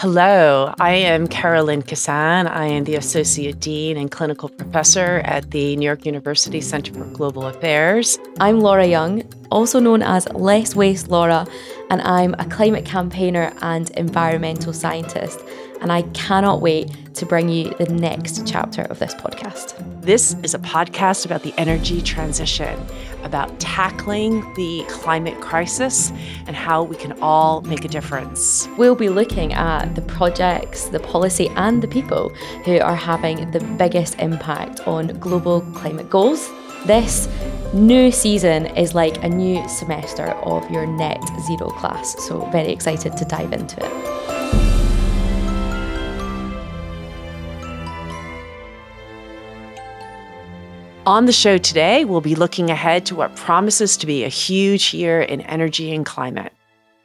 Hello, I am Carolyn Kissane. I am the Associate Dean and Clinical Professor at the New York University Center for Global Affairs. I'm Laura Young, also known as Less Waste Laura, and I'm a climate campaigner and environmental scientist. And I cannot wait to bring you the next chapter of this podcast. This is a podcast about the energy transition, about tackling the climate crisis and how we can all make a difference. We'll be looking at the projects, the policy, and the people who are having the biggest impact on global climate goals. This new season is like a new semester of your net zero class, so very excited to dive into it. On the show today, we'll be looking ahead to what promises to be a huge year in energy and climate.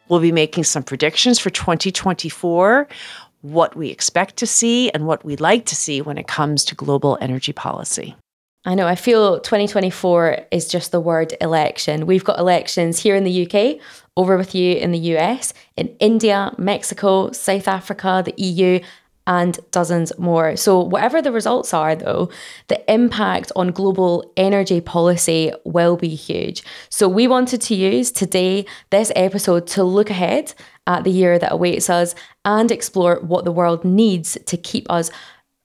We'll be making some predictions for 2024, what we expect to see, and what we'd like to see when it comes to global energy policy. I know, I feel 2024 is just the word election. We've got elections here in the UK, over with you in the US, in India, Mexico, South Africa, the EU, and dozens more. So, whatever the results are, though, the impact on global energy policy will be huge. So, we wanted to use today, this episode, to look ahead at the year that awaits us and explore what the world needs to keep us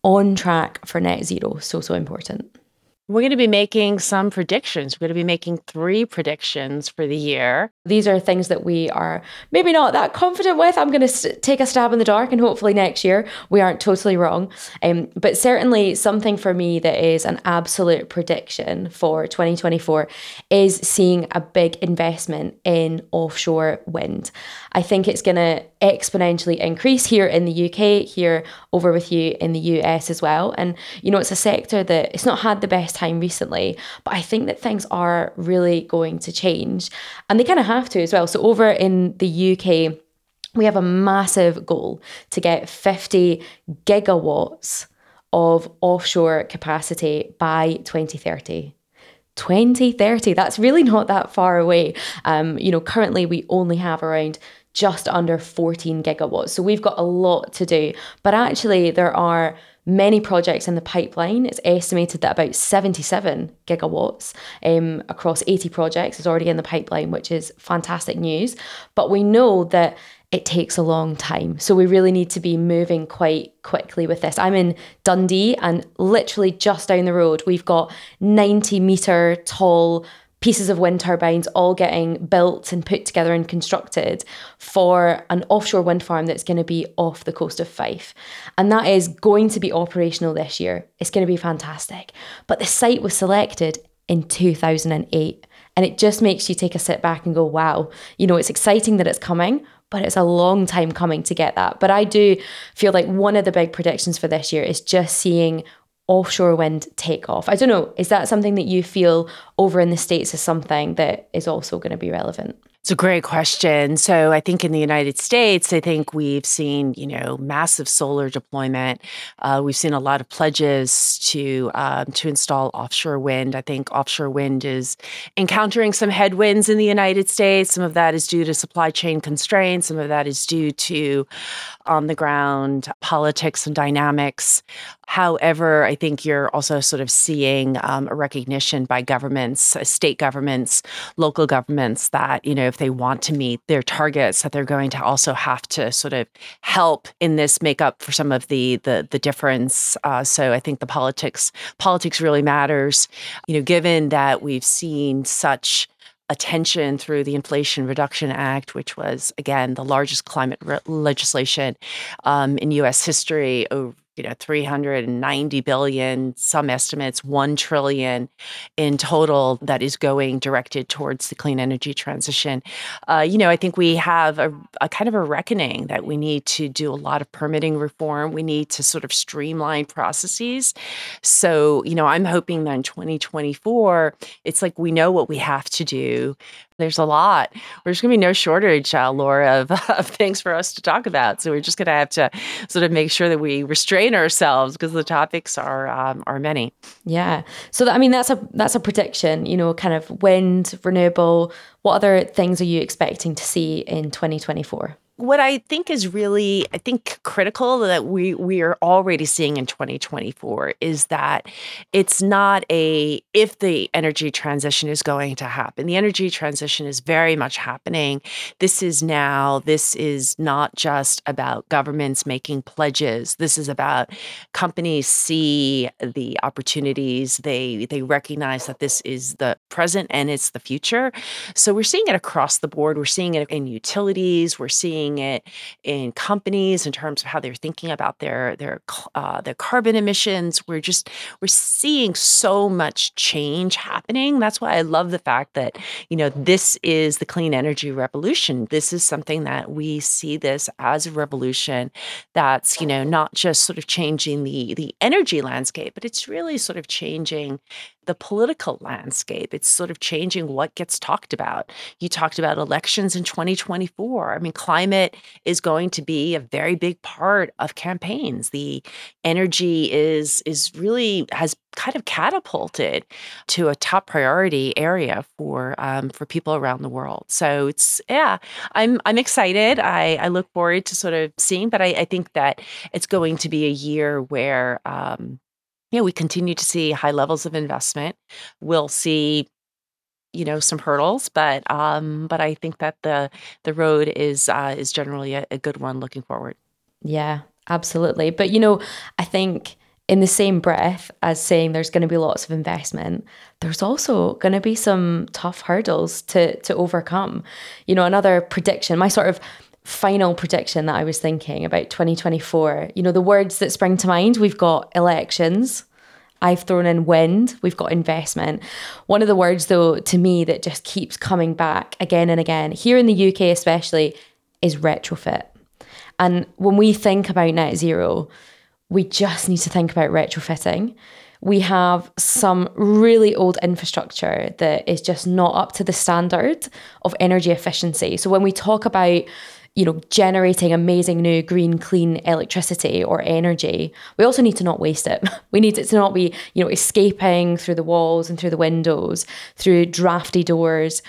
on track for net zero. So, so important. We're going to be making some predictions. We're going to be making three predictions for the year. These are things that we are maybe not that confident with. I'm going to st- take a stab in the dark and hopefully next year we aren't totally wrong. Um, but certainly something for me that is an absolute prediction for 2024 is seeing a big investment in offshore wind. I think it's going to exponentially increase here in the UK, here over with you in the US as well. And, you know, it's a sector that it's not had the best time recently, but I think that things are really going to change. And they kind of have to as well. So over in the UK, we have a massive goal to get 50 gigawatts of offshore capacity by 2030. 2030 that's really not that far away um, you know currently we only have around just under 14 gigawatts. So we've got a lot to do. But actually, there are many projects in the pipeline. It's estimated that about 77 gigawatts um, across 80 projects is already in the pipeline, which is fantastic news. But we know that it takes a long time. So we really need to be moving quite quickly with this. I'm in Dundee and literally just down the road, we've got 90 meter tall pieces of wind turbines all getting built and put together and constructed for an offshore wind farm that's going to be off the coast of Fife. And that is going to be operational this year. It's going to be fantastic. But the site was selected in 2008. And it just makes you take a sit back and go, wow, you know, it's exciting that it's coming, but it's a long time coming to get that. But I do feel like one of the big predictions for this year is just seeing offshore wind take off. I don't know, is that something that you feel over in the States is something that is also going to be relevant? It's a great question. So I think in the United States, I think we've seen, you know, massive solar deployment. Uh, we've seen a lot of pledges to um, to install offshore wind. I think offshore wind is encountering some headwinds in the United States. Some of that is due to supply chain constraints. Some of that is due to on the ground politics and dynamics. However, I think you're also sort of seeing um, a recognition by governments, uh, state governments, local governments that, you know, if they want to meet their targets, that they're going to also have to sort of help in this make up for some of the the, the difference. Uh, so I think the politics politics really matters. You know, given that we've seen such attention through the Inflation Reduction Act, which was, again, the largest climate re- legislation um, in US history you know 390 billion some estimates 1 trillion in total that is going directed towards the clean energy transition. Uh, you know i think we have a, a, kind of a reckoning that we need to do a lot of permitting reform. We need to sort of streamline processes. So you know i'm hoping that in 2024 it's like we know what we have to do there's a lot. There's going to be no shortage, uh, Laura, of, of things for us to talk about. So we're just going to have to sort of make sure that we restrain ourselves because the topics are um, are many. Yeah. So I mean, that's a that's a prediction. You know, kind of wind, renewable. What other things are you expecting to see in 2024? What I think is really, I think critical that we we are already seeing in 2024 is that it's not a if the energy transition is going to happen. The energy transition is very much happening. This is now, this is not just about governments making pledges. This is about companies see the opportunities. They they recognize that this is the present and it's the future. So we're seeing it across the board. We're seeing it in utilities. We're seeing seeing it in companies in terms of how they're thinking about their their uh, their carbon emissions. We're just we're seeing so much change happening. That's why I love the fact that you know this is the clean energy revolution. This is something that we see this as a revolution that's you know not just sort of changing the the energy landscape, but it's really sort of changing the political landscape. It's sort of changing what gets talked about. You talked about elections in 2024. I mean, climate is going to be a very big part of campaigns. The energy is is really has kind of catapulted to a top priority area for um, for people around the world. So it's yeah, I'm I'm excited. I I look forward to sort of seeing, but I, I think that it's going to be a year where um, yeah, we continue to see high levels of investment. We'll see, you know, some hurdles, but um, but I think that the the road is uh, is generally a, a good one looking forward. Yeah, absolutely. But you know, I think in the same breath as saying there's going to be lots of investment, there's also going to be some tough hurdles to to overcome. You know, another prediction, my sort of final prediction that I was thinking about 2024, you know, the words that spring to mind, we've got elections. I've thrown in wind, we've got investment. One of the words, though, to me that just keeps coming back again and again, here in the UK especially, is retrofit. And when we think about net zero, we just need to think about retrofitting. We have some really old infrastructure that is just not up to the standard of energy efficiency. So when we talk about you know, generating amazing new green, clean electricity or energy, we also need to not waste it. We need it to not be, you know, escaping through the walls and through the windows, through drafty doors.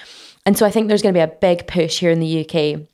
And so I think there's going to be a big push here in the UK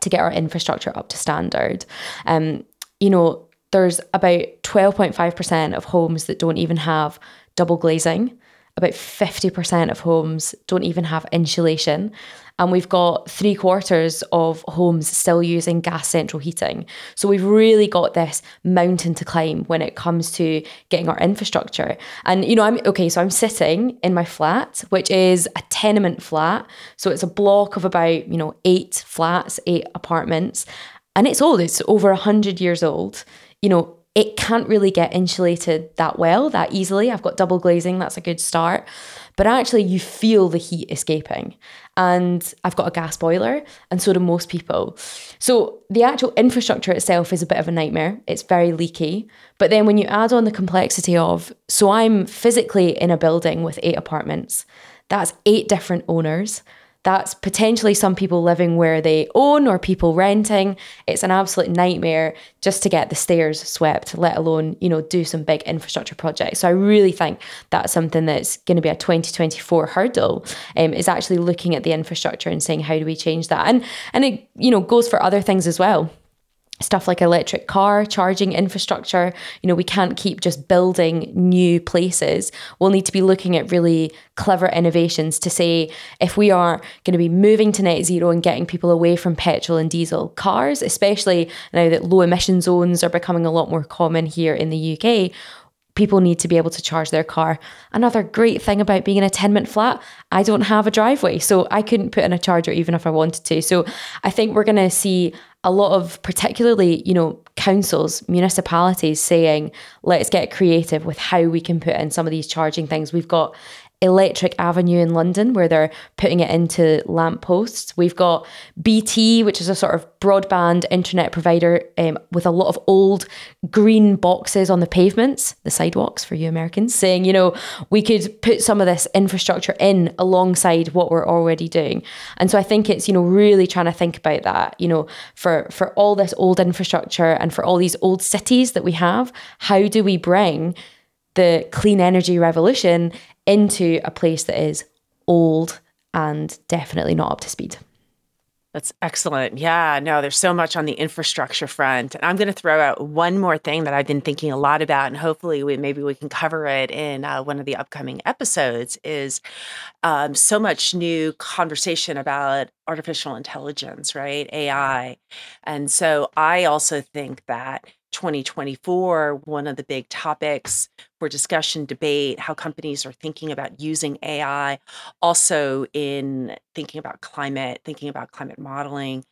to get our infrastructure up to standard. Um, you know, there's about 12.5% of homes that don't even have double glazing. About 50% of homes don't even have insulation and we've got three quarters of homes still using gas central heating. So we've really got this mountain to climb when it comes to getting our infrastructure. And you know, I'm okay, so I'm sitting in my flat, which is a tenement flat. So it's a block of about, you know, eight flats, eight apartments. And it's old, it's over 100 years old. You know, it can't really get insulated that well, that easily. I've got double glazing, that's a good start. But actually, you feel the heat escaping and I've got a gas boiler, and so do most people. So the actual infrastructure itself is a bit of a nightmare. It's very leaky. But then when you add on the complexity of, so I'm physically in a building with eight apartments, that's eight different owners. That's potentially some people living where they own or people renting. It's an absolute nightmare just to get the stairs swept, let alone, you know, do some big infrastructure projects. So I really think that's something that's going to be a 2024 hurdle um, is actually looking at the infrastructure and saying, how do we change that? And, and it, you know, goes for other things as well stuff like electric car charging infrastructure you know we can't keep just building new places. We'll need to be looking at really clever innovations to say if we are going to be moving to net zero and getting people away from petrol and diesel cars especially now that low emission zones are becoming a lot more common here in the UK people need to be able to charge their car. Another great thing about being in a tenement flat, I don't have a driveway, so I couldn't put in a charger even if I wanted to. So I think we're going to see a lot of particularly, you know, councils, municipalities saying, let's get creative with how we can put in some of these charging things. We've got Electric Avenue in London, where they're putting it into lampposts. We've got BT, which is a sort of broadband internet provider um, with a lot of old green boxes on the pavements, the sidewalks for you Americans, saying, you know, we could put some of this infrastructure in alongside what we're already doing. And so I think it's, you know, really trying to think about that, you know, for, for all this old infrastructure and for all these old cities that we have, how do we bring the clean energy revolution into a place that is old and definitely not up to speed. That's excellent. Yeah, no, there's so much on the infrastructure front. And I'm going to throw out one more thing that I've been thinking a lot about, and hopefully we maybe we can cover it in uh, one of the upcoming episodes. Is um, so much new conversation about artificial intelligence, right? AI, and so I also think that 2024, one of the big topics for discussion, debate, how companies are thinking about using AI, also in thinking about climate, thinking about climate modeling.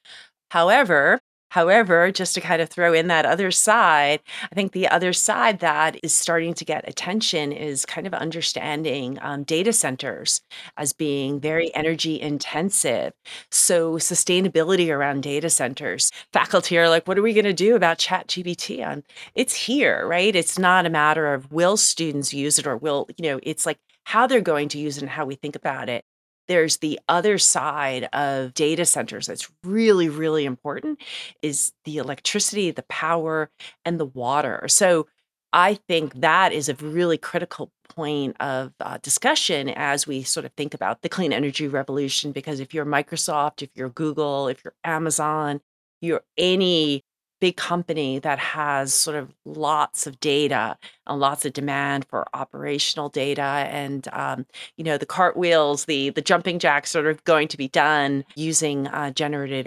However, However, just to kind of throw in that other side, I think the other side that is starting to get attention is kind of understanding um, data centers as being very energy intensive. So, sustainability around data centers. Faculty are like, what are we going to do about ChatGPT? Um, it's here, right? It's not a matter of will students use it or will, you know, it's like how they're going to use it and how we think about it there's the other side of data centers that's really really important is the electricity the power and the water. So i think that is a really critical point of uh, discussion as we sort of think about the clean energy revolution because if you're microsoft if you're google if you're amazon you're any big company that has sort of lots of data and lots of demand for operational data and um, you know the cartwheels the the jumping jacks sort of going to be done using uh,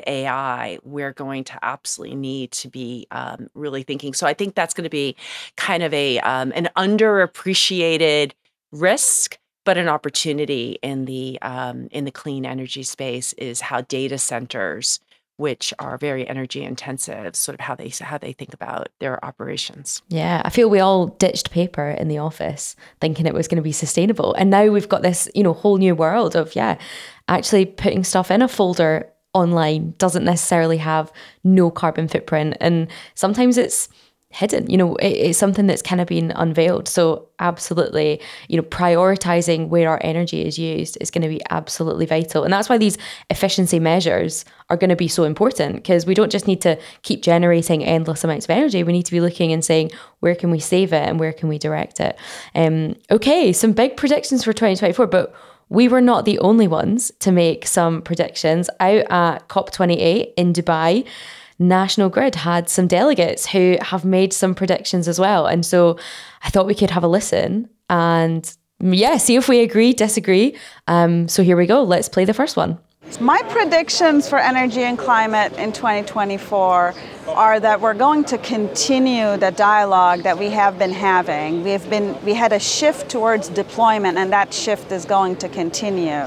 ai we're going to absolutely need to be um, really thinking. So i think that's going to be kind of a um, an underappreciated risk but an opportunity in the um, in the clean energy space is how data centers which are very energy intensive, sort of how they how they think about their operations. Yeah, I feel we all ditched paper in the office thinking it was going to be sustainable, and now we've got this you know whole new world of yeah, actually putting stuff in a folder online doesn't necessarily have no carbon footprint, and sometimes it's hidden. You know, it, it's something that's kind of been unveiled. So absolutely, you know, prioritizing where our energy is used is going to be absolutely vital. And that's why these efficiency measures are going to be so important because we don't just need to keep generating endless amounts of energy. We need to be looking and saying, where can we save it and where can we direct it? Um, okay, some big predictions for 2024, but we were not the only ones to make some predictions out at COP28 in Dubai. National Grid had some delegates who have made some predictions as well. And so I thought we could have a listen and yeah, see if we agree, disagree. Um, so here we go. Let's play the first one. My predictions for energy and climate in 2024 are that we're going to continue the dialogue that we have been having. We've been we had a shift towards deployment and that shift is going to continue.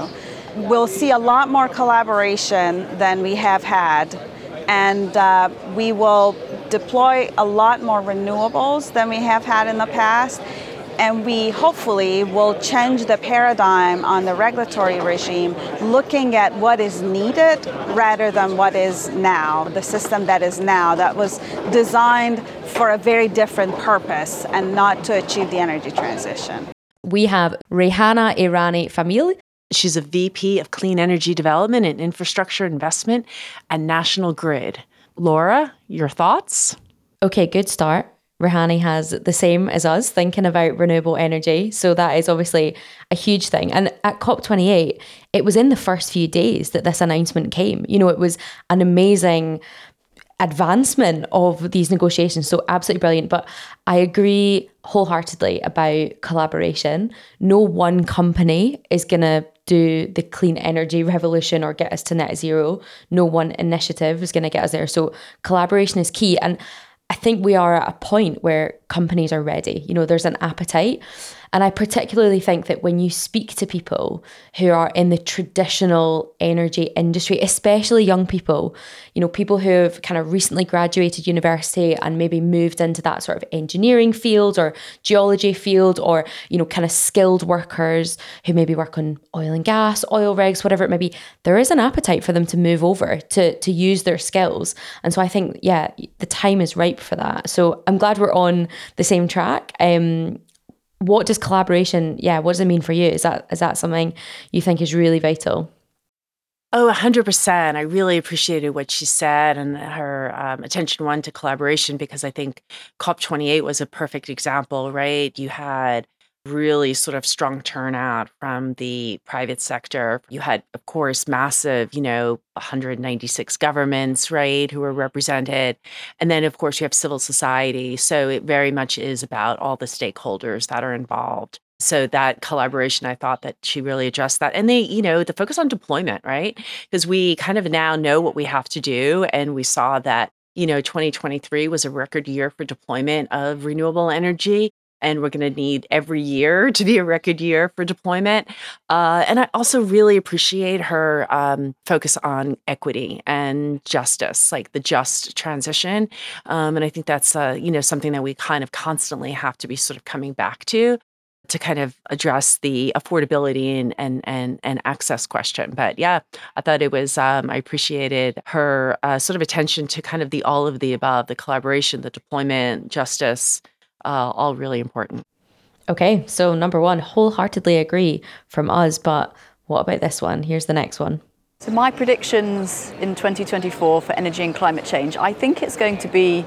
We'll see a lot more collaboration than we have had and uh, we will deploy a lot more renewables than we have had in the past. And we hopefully will change the paradigm on the regulatory regime, looking at what is needed rather than what is now, the system that is now, that was designed for a very different purpose and not to achieve the energy transition. We have Rehana Irani Famil. She's a VP of Clean Energy Development and Infrastructure Investment at National Grid. Laura, your thoughts? Okay, good start. Rehani has the same as us thinking about renewable energy. So that is obviously a huge thing. And at COP28, it was in the first few days that this announcement came. You know, it was an amazing advancement of these negotiations. So absolutely brilliant. But I agree wholeheartedly about collaboration. No one company is going to do the clean energy revolution or get us to net zero. No one initiative is going to get us there. So collaboration is key. And I think we are at a point where companies are ready. You know, there's an appetite. And I particularly think that when you speak to people who are in the traditional energy industry, especially young people, you know, people who have kind of recently graduated university and maybe moved into that sort of engineering field or geology field or, you know, kind of skilled workers who maybe work on oil and gas, oil rigs, whatever it may be, there is an appetite for them to move over to to use their skills. And so I think, yeah, the time is ripe for that. So I'm glad we're on the same track. Um, what does collaboration yeah what does it mean for you is that is that something you think is really vital Oh, 100%. I really appreciated what she said and her um, attention one to collaboration because I think COP28 was a perfect example, right? You had really sort of strong turnout from the private sector. You had, of course, massive, you know, 196 governments, right, who were represented. And then, of course, you have civil society. So it very much is about all the stakeholders that are involved. So that collaboration, I thought that she really addressed that. And they, you know, the focus on deployment, right? Because we kind of now know what we have to do. And we saw that, you know, 2023 was a record year for deployment of renewable energy and we're going to need every year to be a record year for deployment. Uh, and I also really appreciate her um, focus on equity and justice, like the just transition. Um, and I think that's uh, you know something that we kind of constantly have to be sort of coming back to to kind of address the affordability and and and, and access question. But yeah, I thought it was um, I appreciated her uh, sort of attention to kind of the all of the above, the collaboration, the deployment, justice, uh, all really important. Okay, so number one, wholeheartedly agree from us, but what about this one? Here's the next one. So, my predictions in 2024 for energy and climate change I think it's going to be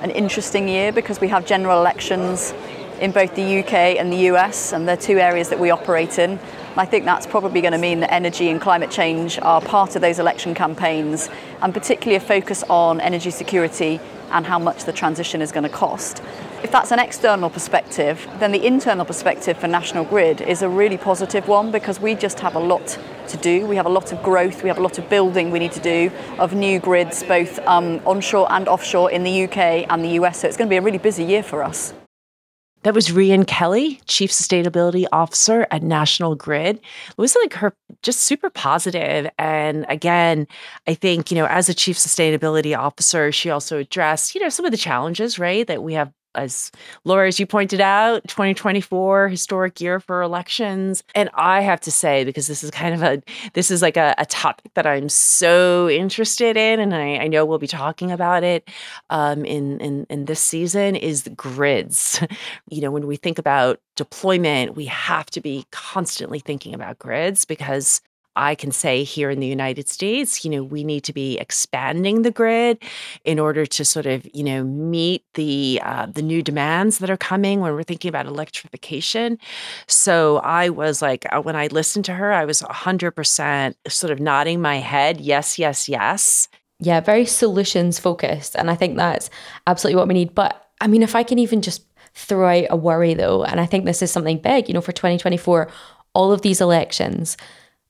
an interesting year because we have general elections in both the UK and the US, and they're two areas that we operate in. I think that's probably going to mean that energy and climate change are part of those election campaigns, and particularly a focus on energy security and how much the transition is going to cost. If that's an external perspective, then the internal perspective for National Grid is a really positive one because we just have a lot to do. We have a lot of growth, we have a lot of building we need to do of new grids, both um, onshore and offshore in the UK and the US. So it's going to be a really busy year for us. That was Rhian Kelly, Chief Sustainability Officer at National Grid. It was like her just super positive. And again, I think, you know, as a Chief Sustainability Officer, she also addressed, you know, some of the challenges, right, that we have as Laura, as you pointed out, 2024 historic year for elections. And I have to say, because this is kind of a this is like a, a topic that I'm so interested in, and I, I know we'll be talking about it um, in, in in this season, is the grids. you know, when we think about deployment, we have to be constantly thinking about grids because I can say here in the United States, you know, we need to be expanding the grid in order to sort of, you know, meet the uh, the new demands that are coming when we're thinking about electrification. So I was like, uh, when I listened to her, I was 100% sort of nodding my head, yes, yes, yes. Yeah, very solutions focused, and I think that's absolutely what we need. But I mean, if I can even just throw out a worry though, and I think this is something big, you know, for 2024, all of these elections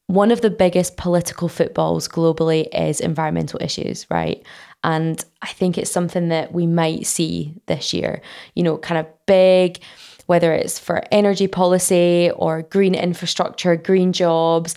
one of the biggest political footballs globally is environmental issues, right? And I think it's something that we might see this year, you know, kind of big, whether it's for energy policy or green infrastructure, green jobs,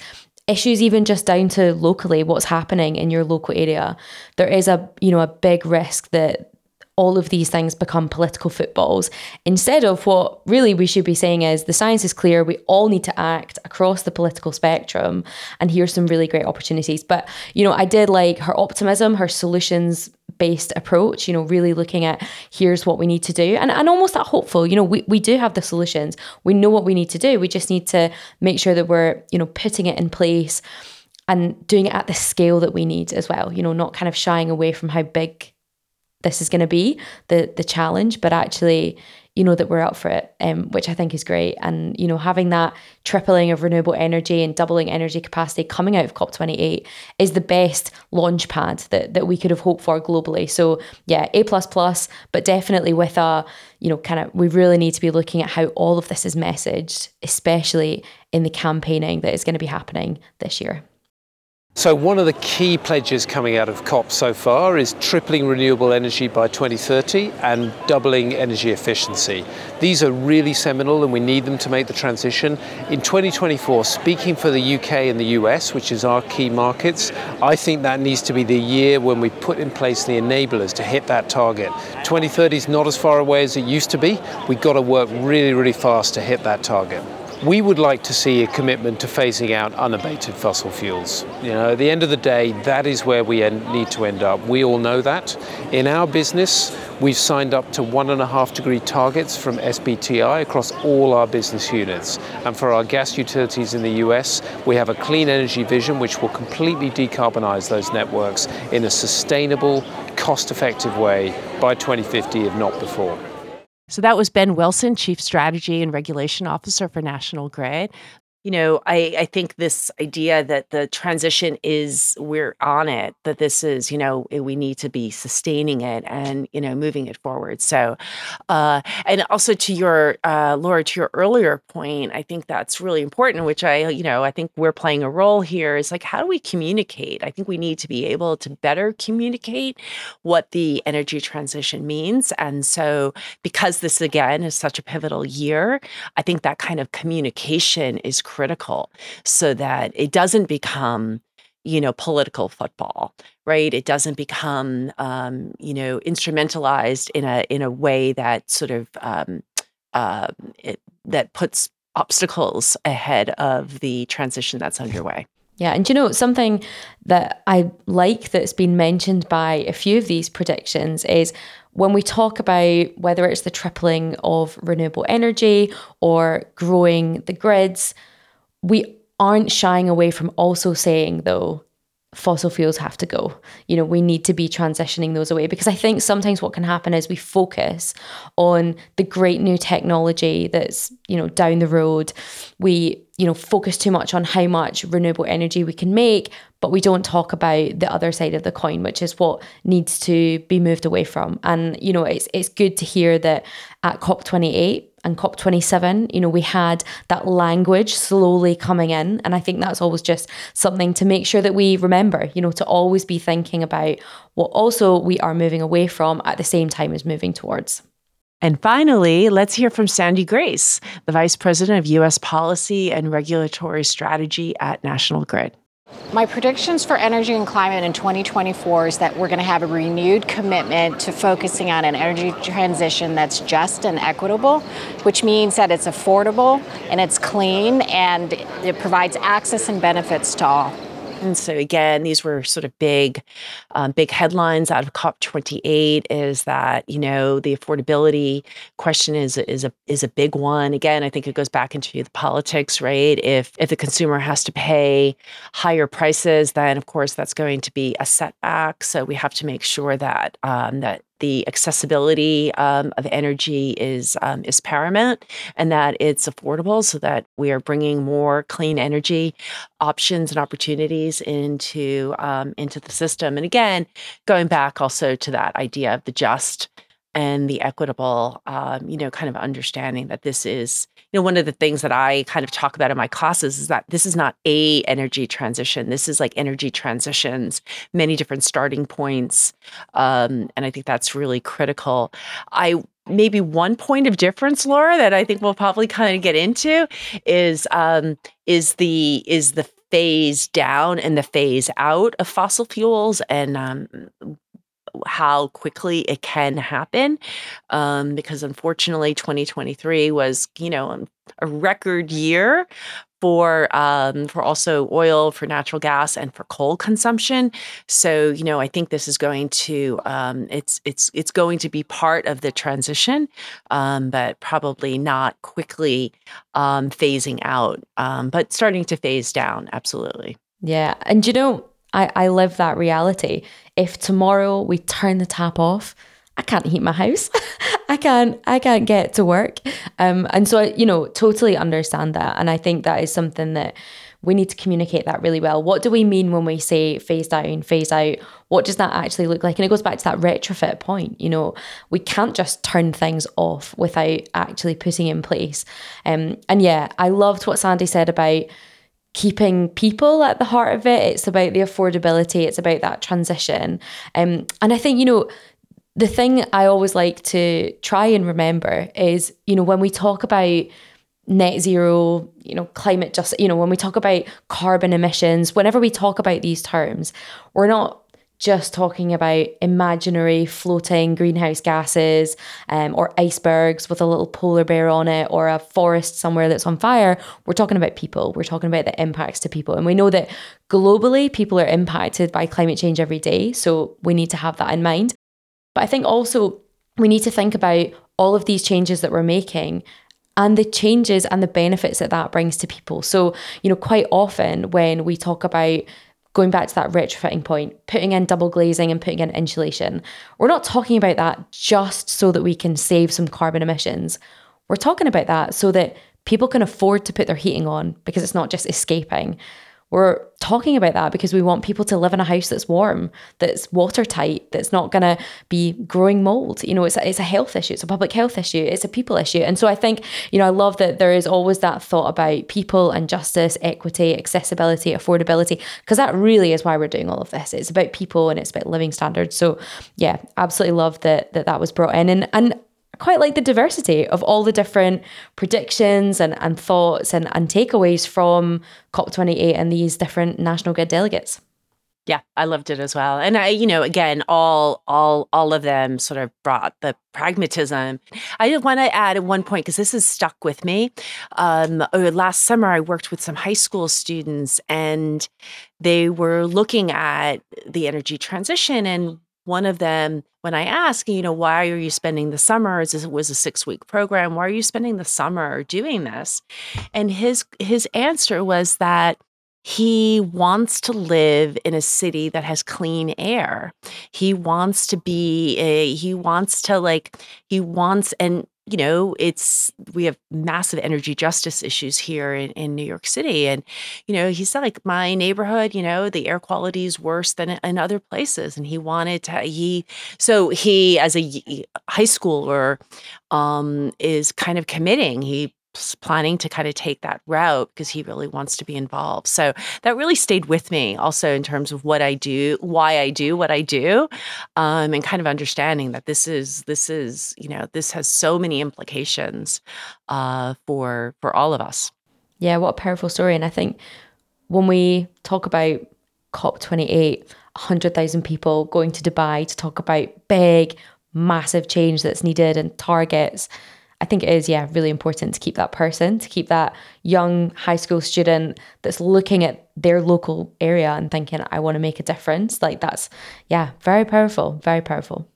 issues even just down to locally what's happening in your local area. There is a, you know, a big risk that all of these things become political footballs. Instead of what really we should be saying is the science is clear we all need to act across the political spectrum and here's some really great opportunities. But you know i did like her optimism her solutions based approach you know really looking at here's what we need to do and, and almost that hopeful you know we, we do have the solutions. We know what we need to do we just need to make sure that we're you know putting it in place and doing it at the scale that we need as well you know not kind of shying away from how big this is going to be the the challenge but actually you know that we're up for it um, which i think is great. And you know having that tripling of renewable energy and doubling energy capacity coming out of cop28 is the best launch pad that, that we could have hoped for globally. So yeah a plus plus but definitely with a you know kind of we really need to be looking at how all of this is messaged especially in the campaigning that is going to be happening this year so, one of the key pledges coming out of COP so far is tripling renewable energy by 2030 and doubling energy efficiency. These are really seminal and we need them to make the transition. In 2024, speaking for the UK and the US, which is our key markets, I think that needs to be the year when we put in place the enablers to hit that target. 2030 is not as far away as it used to be. We've got to work really, really fast to hit that target. We would like to see a commitment to phasing out unabated fossil fuels. You know, at the end of the day, that is where we need to end up. We all know that. In our business, we've signed up to one and a half degree targets from SBTI across all our business units. And for our gas utilities in the US, we have a clean energy vision which will completely decarbonize those networks in a sustainable, cost effective way by 2050, if not before. So that was Ben Wilson, Chief Strategy and Regulation Officer for National Grid you know, I, I think this idea that the transition is we're on it, that this is, you know, we need to be sustaining it and, you know, moving it forward. So, uh, and also to your, uh, Laura, to your earlier point, I think that's really important, which I, you know, I think we're playing a role here is like, how do we communicate? I think we need to be able to better communicate what the energy transition means. And so, because this again is such a pivotal year, I think that kind of communication is critical so that it doesn't become you know political football right? It doesn't become um, you know instrumentalized in a in a way that sort of um, uh, it, that puts obstacles ahead of the transition that's underway. Yeah, and you know something that I like that's been mentioned by a few of these predictions is when we talk about whether it's the tripling of renewable energy or growing the grids, we aren't shying away from also saying, though, fossil fuels have to go. You know, we need to be transitioning those away because I think sometimes what can happen is we focus on the great new technology that's, you know, down the road. We, you know, focus too much on how much renewable energy we can make, but we don't talk about the other side of the coin, which is what needs to be moved away from. And, you know, it's it's good to hear that at COP28 and COP27, you know, we had that language slowly coming in. And I think that's always just something to make sure that we remember, you know, to always be thinking about what also we are moving away from at the same time as moving towards. And finally, let's hear from Sandy Grace, the Vice President of U.S. Policy and Regulatory Strategy at National Grid. My predictions for energy and climate in 2024 is that we're going to have a renewed commitment to focusing on an energy transition that's just and equitable, which means that it's affordable and it's clean and it provides access and benefits to all. And so again, these were sort of big, um, big headlines out of COP28. Is that you know the affordability question is is a is a big one. Again, I think it goes back into the politics, right? If if the consumer has to pay higher prices, then of course that's going to be a setback. So we have to make sure that um, that the accessibility um, of energy is um, is paramount, and that it's affordable, so that we are bringing more clean energy options and opportunities into um, into the system. And again, going back also to that idea of the just and the equitable, um, you know, kind of understanding that this is, you know, one of the things that I kind of talk about in my classes is that this is not a energy transition. This is like energy transitions, many different starting points, um, and I think that's really critical. I maybe one point of difference, Laura, that I think we'll probably kind of get into is um, is the is the phase down and the phase out of fossil fuels and um, how quickly it can happen um, because unfortunately 2023 was you know a record year for um, for also oil, for natural gas, and for coal consumption. So you know, I think this is going to um, it's it's it's going to be part of the transition, um, but probably not quickly um, phasing out, um, but starting to phase down. Absolutely. Yeah, and you know, I, I live that reality. If tomorrow we turn the tap off, I can't heat my house. I can't I can't get to work. Um, and so I, you know, totally understand that. And I think that is something that we need to communicate that really well. What do we mean when we say phase down, phase out? What does that actually look like? And it goes back to that retrofit point. You know, we can't just turn things off without actually putting in place. Um, and yeah, I loved what Sandy said about keeping people at the heart of it. It's about the affordability, it's about that transition. Um, and I think, you know, the thing I always like to try and remember is, you know, when we talk about net zero, you know, climate just, you know, when we talk about carbon emissions, whenever we talk about these terms, we're not just talking about imaginary floating greenhouse gases um, or icebergs with a little polar bear on it or a forest somewhere that's on fire. We're talking about people. We're talking about the impacts to people. And we know that globally, people are impacted by climate change every day. So we need to have that in mind. But I think also we need to think about all of these changes that we're making and the changes and the benefits that that brings to people. So, you know, quite often when we talk about going back to that retrofitting point, putting in double glazing and putting in insulation, we're not talking about that just so that we can save some carbon emissions. We're talking about that so that people can afford to put their heating on because it's not just escaping. We're talking about that because we want people to live in a house that's warm, that's watertight, that's not going to be growing mold. You know, it's a, it's a health issue, it's a public health issue, it's a people issue. And so I think, you know, I love that there is always that thought about people and justice, equity, accessibility, affordability, because that really is why we're doing all of this. It's about people and it's about living standards. So yeah, absolutely love that that, that was brought in. And, and quite like the diversity of all the different predictions and, and thoughts and, and takeaways from COP28 and these different National Grid delegates. Yeah, I loved it as well. And I, you know, again, all all all of them sort of brought the pragmatism. I did want to add at one point because this has stuck with me. Um, uh, last summer, I worked with some high school students, and they were looking at the energy transition. And one of them, when I asked, you know, why are you spending the summer? It was a six week program. Why are you spending the summer doing this? And his his answer was that he wants to live in a city that has clean air. He wants to be a, he wants to like, he wants, and you know, it's we have massive energy justice issues here in, in New York City. And, you know, he said, like, my neighborhood, you know, the air quality is worse than in other places. And he wanted to, he, so he, as a high schooler, um, is kind of committing. He planning to kind of take that route because he really wants to be involved. So that really stayed with me also in terms of what I do, why I do what I do, um, and kind of understanding that this is this is you know this has so many implications uh, for for all of us. Yeah, what a powerful story, and I think when we talk about COP twenty eight, 100,000 people going to Dubai to talk about big, massive change that's needed and targets I think it is, yeah, really important to keep that person, to keep that young high school student that's looking at their local area and thinking, I want to make a difference. Like that's, yeah, very powerful, very powerful.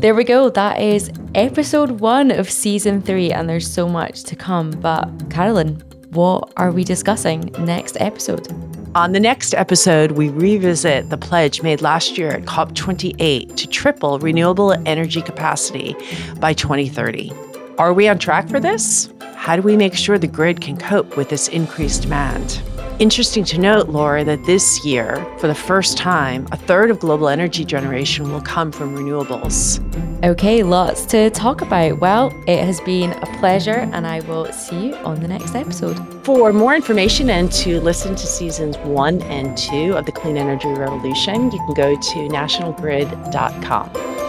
There we go. That is episode one of season three, and there's so much to come. But, Carolyn, what are we discussing next episode? On the next episode, we revisit the pledge made last year at COP28 to triple renewable energy capacity by 2030. Are we on track for this? How do we make sure the grid can cope with this increased demand? Interesting to note, Laura, that this year, for the first time, a third of global energy generation will come from renewables. Okay, lots to talk about. Well, it has been a pleasure, and I will see you on the next episode. For more information and to listen to seasons one and two of the Clean Energy Revolution, you can go to nationalgrid.com.